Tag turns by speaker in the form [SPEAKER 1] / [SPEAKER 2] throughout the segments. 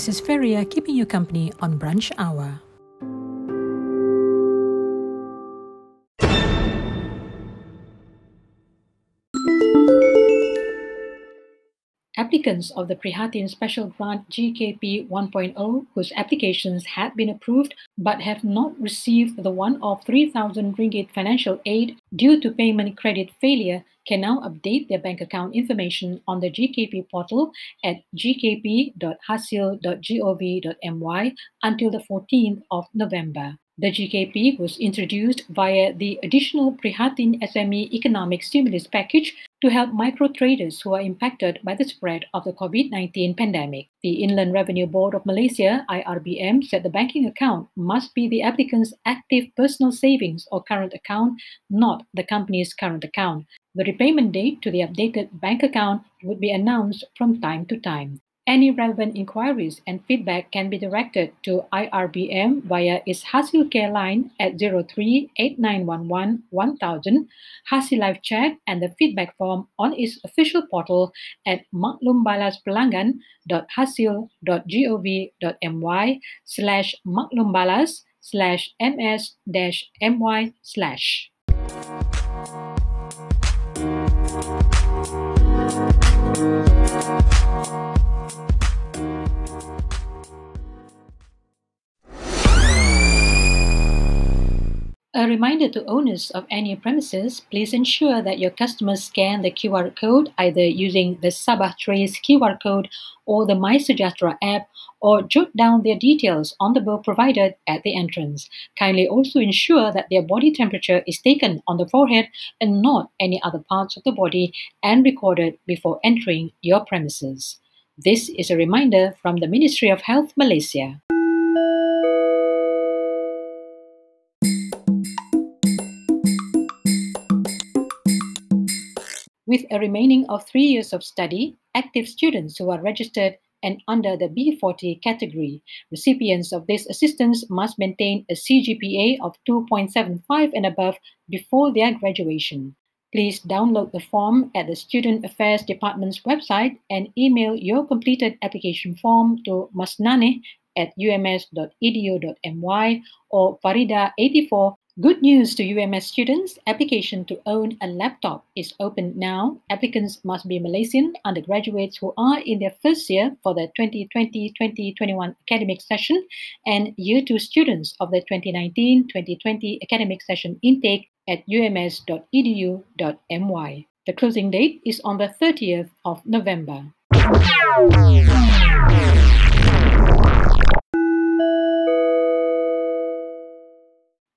[SPEAKER 1] This is Feria keeping you company on Brunch Hour. Applicants of the Prihatin Special Grant GKP 1.0 whose applications had been approved but have not received the one-off 3,000 ringgit financial aid due to payment credit failure can now update their bank account information on the GKP portal at gkp.hasil.gov.my until the 14th of November. The GKP was introduced via the additional Prihatin SME economic stimulus package to help micro traders who are impacted by the spread of the COVID 19 pandemic. The Inland Revenue Board of Malaysia, IRBM, said the banking account must be the applicant's active personal savings or current account, not the company's current account. The repayment date to the updated bank account would be announced from time to time. Any relevant inquiries and feedback can be directed to IRBM via its Hasil Care line at 038911 1000, Hasil Live Chat, and the feedback form on its official portal at maklumbalaspelanggan.hasil.gov.my slash maklumbalas slash ms dash my slash. A reminder to owners of any premises, please ensure that your customers scan the QR code either using the Sabah Trace QR code or the MySejahtera app or jot down their details on the book provided at the entrance. Kindly also ensure that their body temperature is taken on the forehead and not any other parts of the body and recorded before entering your premises. This is a reminder from the Ministry of Health Malaysia. With a remaining of three years of study, active students who are registered and under the B40 category, recipients of this assistance must maintain a CGPA of 2.75 and above before their graduation. Please download the form at the Student Affairs Department's website and email your completed application form to masnane at ums.edu.my or farida84 Good news to UMS students. Application to own a laptop is open now. Applicants must be Malaysian undergraduates who are in their first year for the 2020-2021 academic session and year 2 students of the 2019-2020 academic session intake at ums.edu.my. The closing date is on the 30th of November.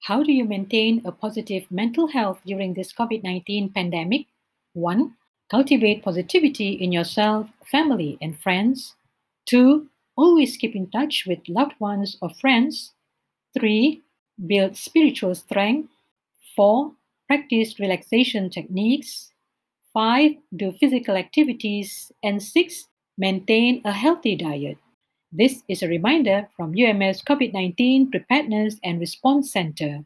[SPEAKER 1] How do you maintain a positive mental health during this COVID 19 pandemic? 1. Cultivate positivity in yourself, family, and friends. 2. Always keep in touch with loved ones or friends. 3. Build spiritual strength. 4. Practice relaxation techniques. 5. Do physical activities. And 6. Maintain a healthy diet. This is a reminder from UMS COVID 19 Preparedness and Response Center.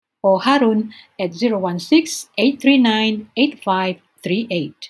[SPEAKER 1] or Harun at 016 839 8538.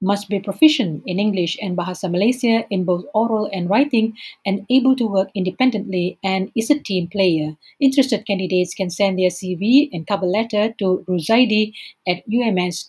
[SPEAKER 1] Must be proficient in English and Bahasa Malaysia in both oral and writing and able to work independently and is a team player. Interested candidates can send their CV and cover letter to ruzaidi at ums.edu.my.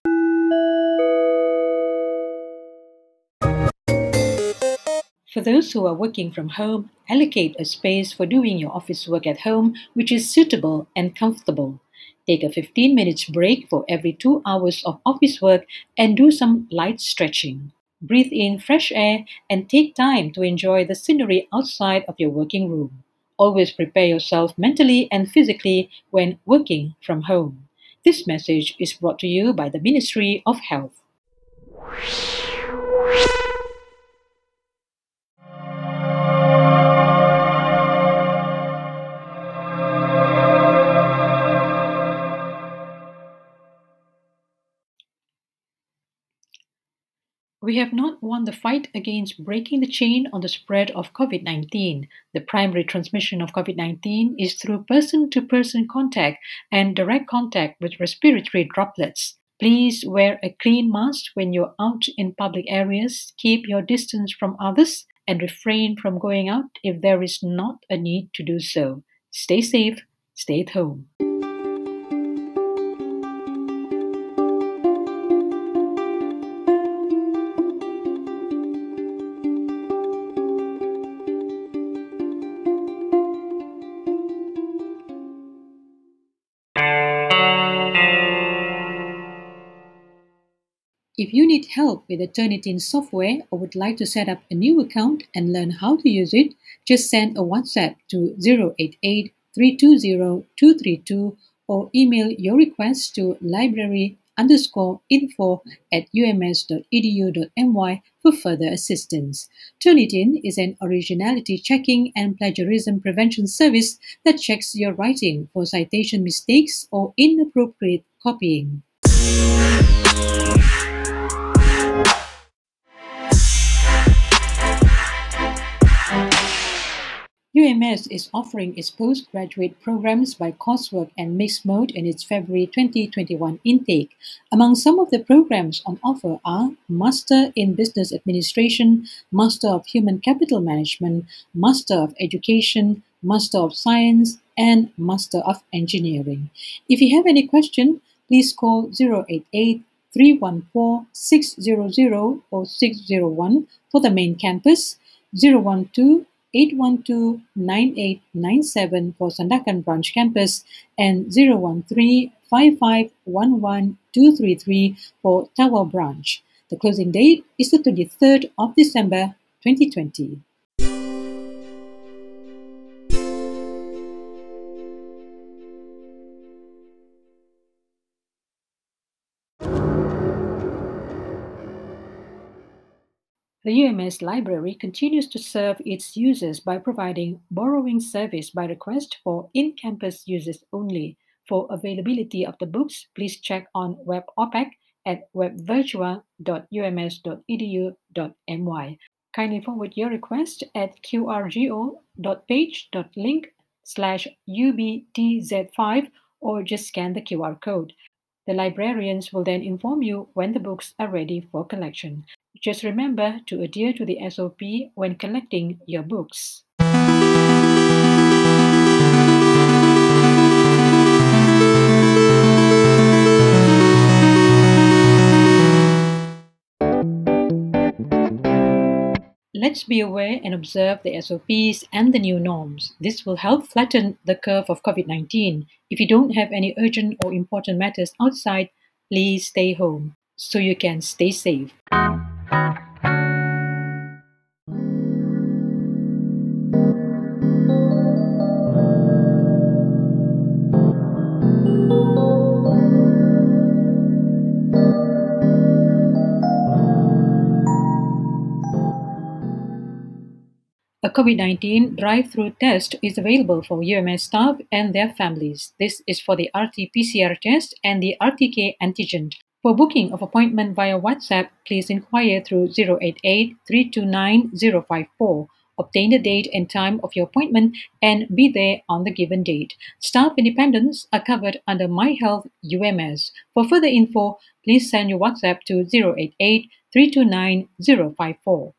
[SPEAKER 1] For those who are working from home, allocate a space for doing your office work at home which is suitable and comfortable. Take a 15 minutes break for every 2 hours of office work and do some light stretching. Breathe in fresh air and take time to enjoy the scenery outside of your working room. Always prepare yourself mentally and physically when working from home. This message is brought to you by the Ministry of Health. We have not won the fight against breaking the chain on the spread of COVID 19. The primary transmission of COVID 19 is through person to person contact and direct contact with respiratory droplets. Please wear a clean mask when you're out in public areas, keep your distance from others, and refrain from going out if there is not a need to do so. Stay safe, stay at home. If you need help with the Turnitin software or would like to set up a new account and learn how to use it, just send a WhatsApp to 088 320 232 or email your request to library underscore info at ums.edu.my for further assistance. Turnitin is an originality checking and plagiarism prevention service that checks your writing for citation mistakes or inappropriate copying. UMS is offering its postgraduate programs by coursework and mixed mode in its February 2021 intake. Among some of the programs on offer are Master in Business Administration, Master of Human Capital Management, Master of Education, Master of Science, and Master of Engineering. If you have any question, please call 088 314 600 or 601 for the main campus, 012 812-9897 for Sandakan Branch Campus and 013-5511-233 for Tawau Branch. The closing date is the 23rd of December 2020. The UMS library continues to serve its users by providing borrowing service by request for in-campus users only. For availability of the books, please check on Web OPAC at webvirtua.ums.edu.my. Kindly forward your request at qrgo.page.link slash ubtz5 or just scan the QR code. The librarians will then inform you when the books are ready for collection. Just remember to adhere to the SOP when collecting your books. Let's be aware and observe the SOPs and the new norms. This will help flatten the curve of COVID 19. If you don't have any urgent or important matters outside, please stay home so you can stay safe. A COVID 19 drive through test is available for UMS staff and their families. This is for the RT PCR test and the RTK antigen for booking of appointment via WhatsApp, please inquire through 088 329 054. Obtain the date and time of your appointment and be there on the given date. Staff independents are covered under My Health UMS. For further info, please send your WhatsApp to 088 329 054.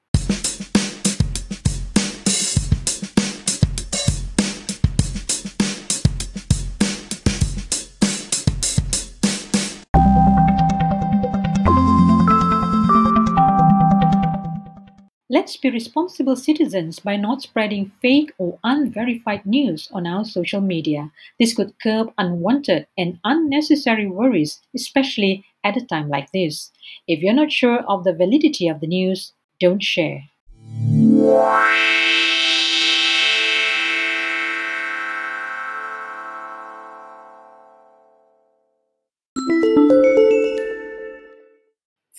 [SPEAKER 1] Be responsible citizens by not spreading fake or unverified news on our social media. This could curb unwanted and unnecessary worries, especially at a time like this. If you're not sure of the validity of the news, don't share.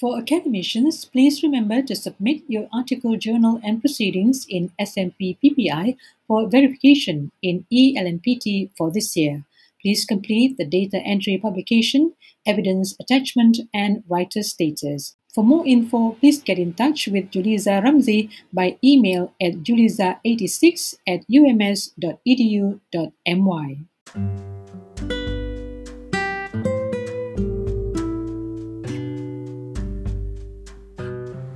[SPEAKER 1] For academicians, please remember to submit your article, journal, and proceedings in SMP PPI for verification in ELMPT for this year. Please complete the data entry publication, evidence attachment, and writer status. For more info, please get in touch with Juliza Ramsey by email at juliza86 at ums.edu.my.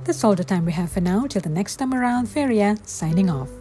[SPEAKER 1] That's all the time we have for now. Till the next time around, Feria signing off.